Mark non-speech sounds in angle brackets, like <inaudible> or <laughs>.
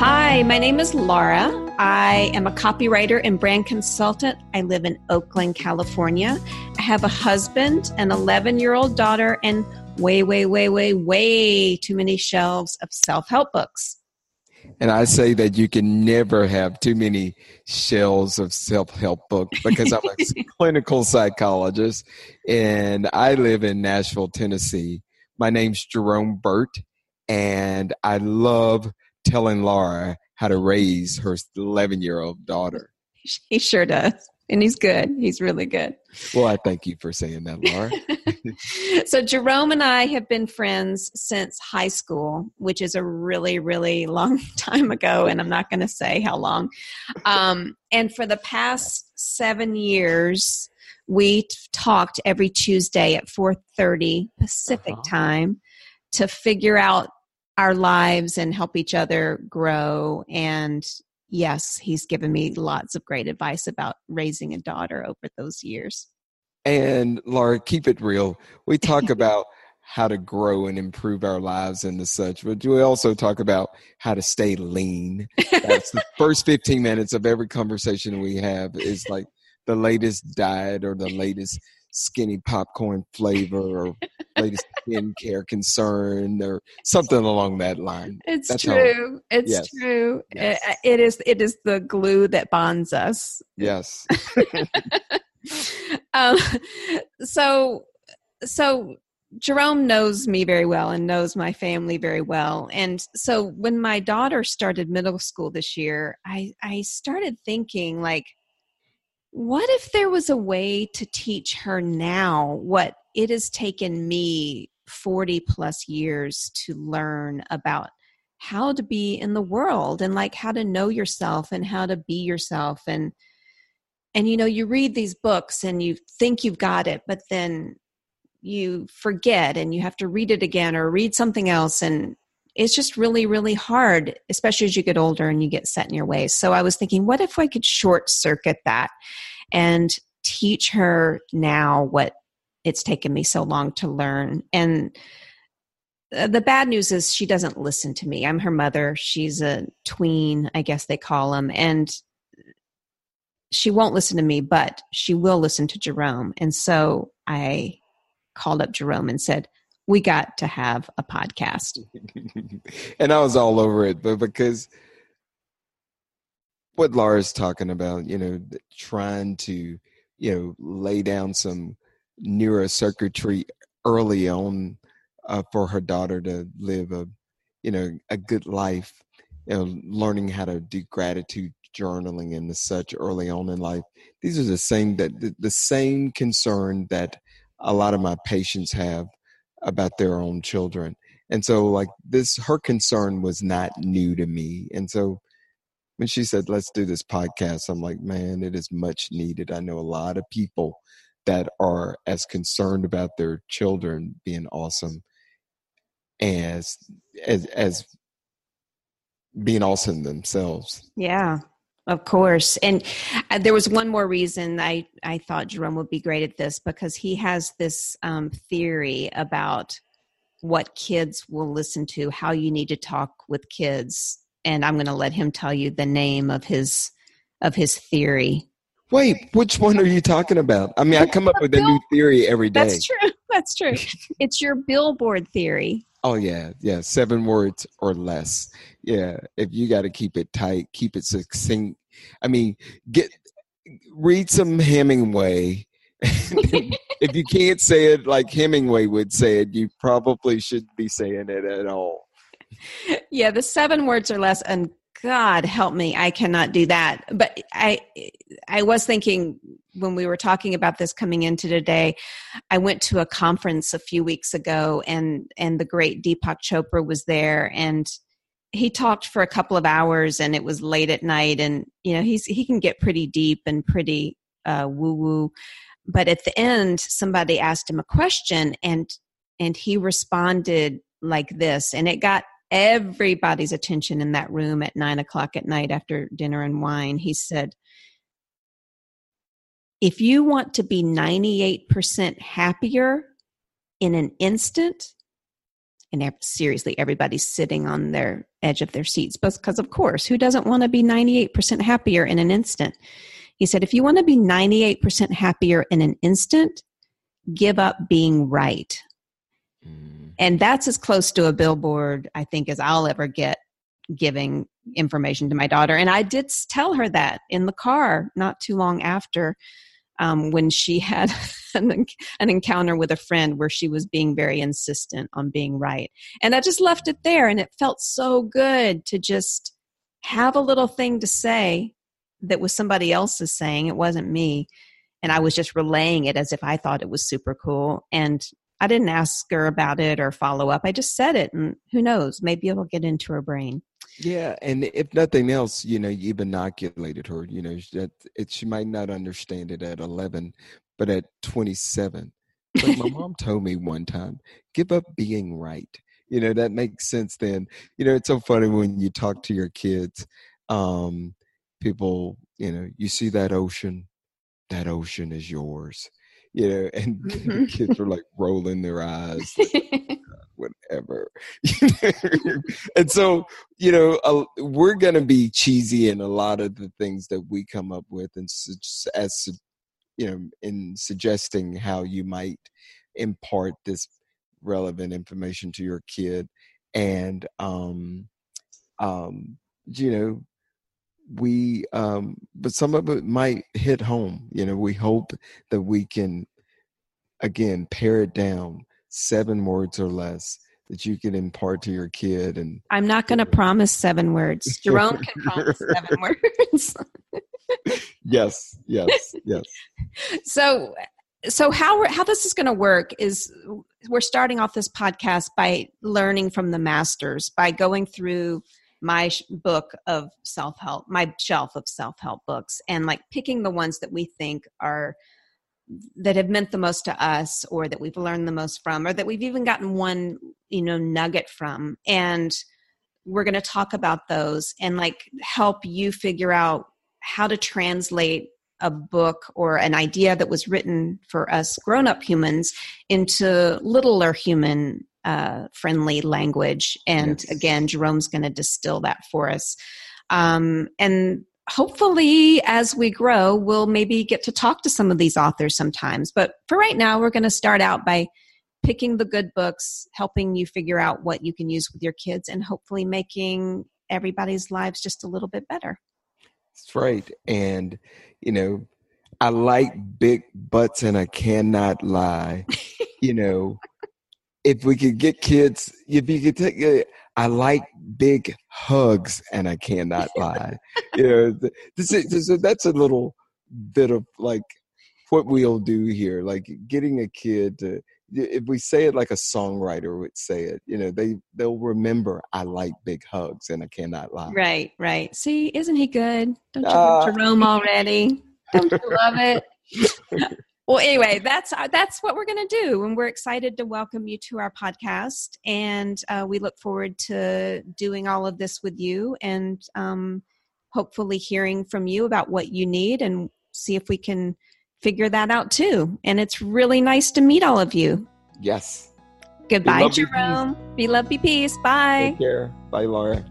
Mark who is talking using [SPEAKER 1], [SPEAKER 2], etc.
[SPEAKER 1] Hi, my name is Laura. I am a copywriter and brand consultant. I live in Oakland, California. I have a husband, an 11 year old daughter, and way, way, way, way, way too many shelves of self help books.
[SPEAKER 2] And I say that you can never have too many shelves of self help books because I'm a <laughs> clinical psychologist and I live in Nashville, Tennessee. My name's Jerome Burt, and I love telling Laura how to raise her 11 year old daughter. <laughs>
[SPEAKER 1] He sure does. And he's good. He's really good.
[SPEAKER 2] Well, I thank you for saying that, Laura. <laughs> <laughs>
[SPEAKER 1] so, Jerome and I have been friends since high school, which is a really, really long time ago. And I'm not going to say how long. Um, and for the past seven years, we talked every Tuesday at 4:30 Pacific uh-huh. time to figure out our lives and help each other grow. And yes, he's given me lots of great advice about raising a daughter over those years.
[SPEAKER 2] And Laura, keep it real. We talk <laughs> about how to grow and improve our lives and the such, but we also talk about how to stay lean. That's the <laughs> first 15 minutes of every conversation we have is like the latest diet or the latest skinny popcorn flavor or <laughs> latest skincare concern or something along that line.
[SPEAKER 1] It's That's true. How, it's yes. true. Yes. It, it is. It is the glue that bonds us.
[SPEAKER 2] Yes. <laughs>
[SPEAKER 1] um, so, so Jerome knows me very well and knows my family very well. And so when my daughter started middle school this year, I, I started thinking like, what if there was a way to teach her now what it has taken me 40 plus years to learn about how to be in the world and like how to know yourself and how to be yourself? And and you know you read these books and you think you've got it but then you forget and you have to read it again or read something else and it's just really really hard especially as you get older and you get set in your ways. So i was thinking what if i could short circuit that and teach her now what it's taken me so long to learn? And uh, the bad news is she doesn't listen to me. I'm her mother. She's a tween i guess they call them and she won't listen to me but she will listen to jerome. And so i called up jerome and said we got to have a podcast. <laughs>
[SPEAKER 2] and I was all over it, but because what Laura's talking about, you know, trying to, you know, lay down some neurocircuitry early on uh, for her daughter to live a, you know, a good life, you know, learning how to do gratitude journaling and such early on in life. These are the same that the, the same concern that a lot of my patients have about their own children. And so, like, this, her concern was not new to me. And so, when she said, let's do this podcast, I'm like, man, it is much needed. I know a lot of people that are as concerned about their children being awesome as, as, as being awesome themselves.
[SPEAKER 1] Yeah. Of course. And uh, there was one more reason I, I thought Jerome would be great at this because he has this um, theory about what kids will listen to, how you need to talk with kids. And I'm going to let him tell you the name of his of his theory.
[SPEAKER 2] Wait, which one are you talking about? I mean, I come up with a new theory every day.
[SPEAKER 1] That's true. <laughs> That's true. it's your billboard theory.
[SPEAKER 2] Oh yeah, yeah, seven words or less. Yeah, if you got to keep it tight, keep it succinct, I mean, get read some Hemingway. <laughs> if you can't say it like Hemingway would say it, you probably shouldn't be saying it at all.
[SPEAKER 1] Yeah, the seven words or less, and God help me, I cannot do that. But I, I was thinking when we were talking about this coming into today, I went to a conference a few weeks ago, and and the great Deepak Chopra was there, and he talked for a couple of hours and it was late at night and you know he's he can get pretty deep and pretty uh, woo woo but at the end somebody asked him a question and and he responded like this and it got everybody's attention in that room at nine o'clock at night after dinner and wine. He said if you want to be 98% happier in an instant and seriously, everybody's sitting on their edge of their seats. Because, of course, who doesn't want to be 98% happier in an instant? He said, if you want to be 98% happier in an instant, give up being right. Mm. And that's as close to a billboard, I think, as I'll ever get giving information to my daughter. And I did tell her that in the car not too long after um, when she had <laughs> <laughs> an, an encounter with a friend where she was being very insistent on being right. And I just left it there, and it felt so good to just have a little thing to say that was somebody else's saying, it wasn't me. And I was just relaying it as if I thought it was super cool. And I didn't ask her about it or follow up. I just said it, and who knows? Maybe it'll get into her brain.
[SPEAKER 2] Yeah, and if nothing else, you know, you've inoculated her. You know that it, she might not understand it at eleven, but at twenty-seven, like my <laughs> mom told me one time, give up being right. You know that makes sense. Then you know it's so funny when you talk to your kids. Um, people, you know, you see that ocean, that ocean is yours you know, <laughs> and mm-hmm. the kids are like rolling their eyes, <laughs> like, whatever. and so, you know, uh, we're going to be cheesy in a lot of the things that we come up with, and su- as you know, in suggesting how you might impart this relevant information to your kid, and um, um, you know, we um but some of it might hit home you know we hope that we can again pare it down seven words or less that you can impart to your kid and
[SPEAKER 1] i'm not going to promise seven words. Jerome can promise seven <laughs> words. <laughs>
[SPEAKER 2] Yes yes yes
[SPEAKER 1] so so how how this is going to work is we're starting off this podcast by learning from the masters by going through my book of self help, my shelf of self help books, and like picking the ones that we think are that have meant the most to us or that we've learned the most from or that we've even gotten one you know nugget from. And we're going to talk about those and like help you figure out how to translate a book or an idea that was written for us grown up humans into littler human uh, friendly language. And yes. again, Jerome's going to distill that for us. Um, and hopefully, as we grow, we'll maybe get to talk to some of these authors sometimes. But for right now, we're going to start out by picking the good books, helping you figure out what you can use with your kids, and hopefully making everybody's lives just a little bit better.
[SPEAKER 2] That's right. And, you know, I like big butts and I cannot lie. you know, if we could get kids, if you could take, uh, I like big hugs, and I cannot <laughs> lie. you know, this is, this is, that's a little bit of like what we'll do here, like getting a kid to. If we say it like a songwriter would say it, you know, they they'll remember I like big hugs and I cannot lie.
[SPEAKER 1] Right, right. See, isn't he good? Don't you uh, Jerome already? Don't you love it? <laughs> well anyway that's uh, that's what we're going to do and we're excited to welcome you to our podcast and uh, we look forward to doing all of this with you and um, hopefully hearing from you about what you need and see if we can figure that out too. And it's really nice to meet all of you.
[SPEAKER 2] Yes.
[SPEAKER 1] Goodbye jerome. Be love be peace. Bye.
[SPEAKER 2] Take care. Bye laura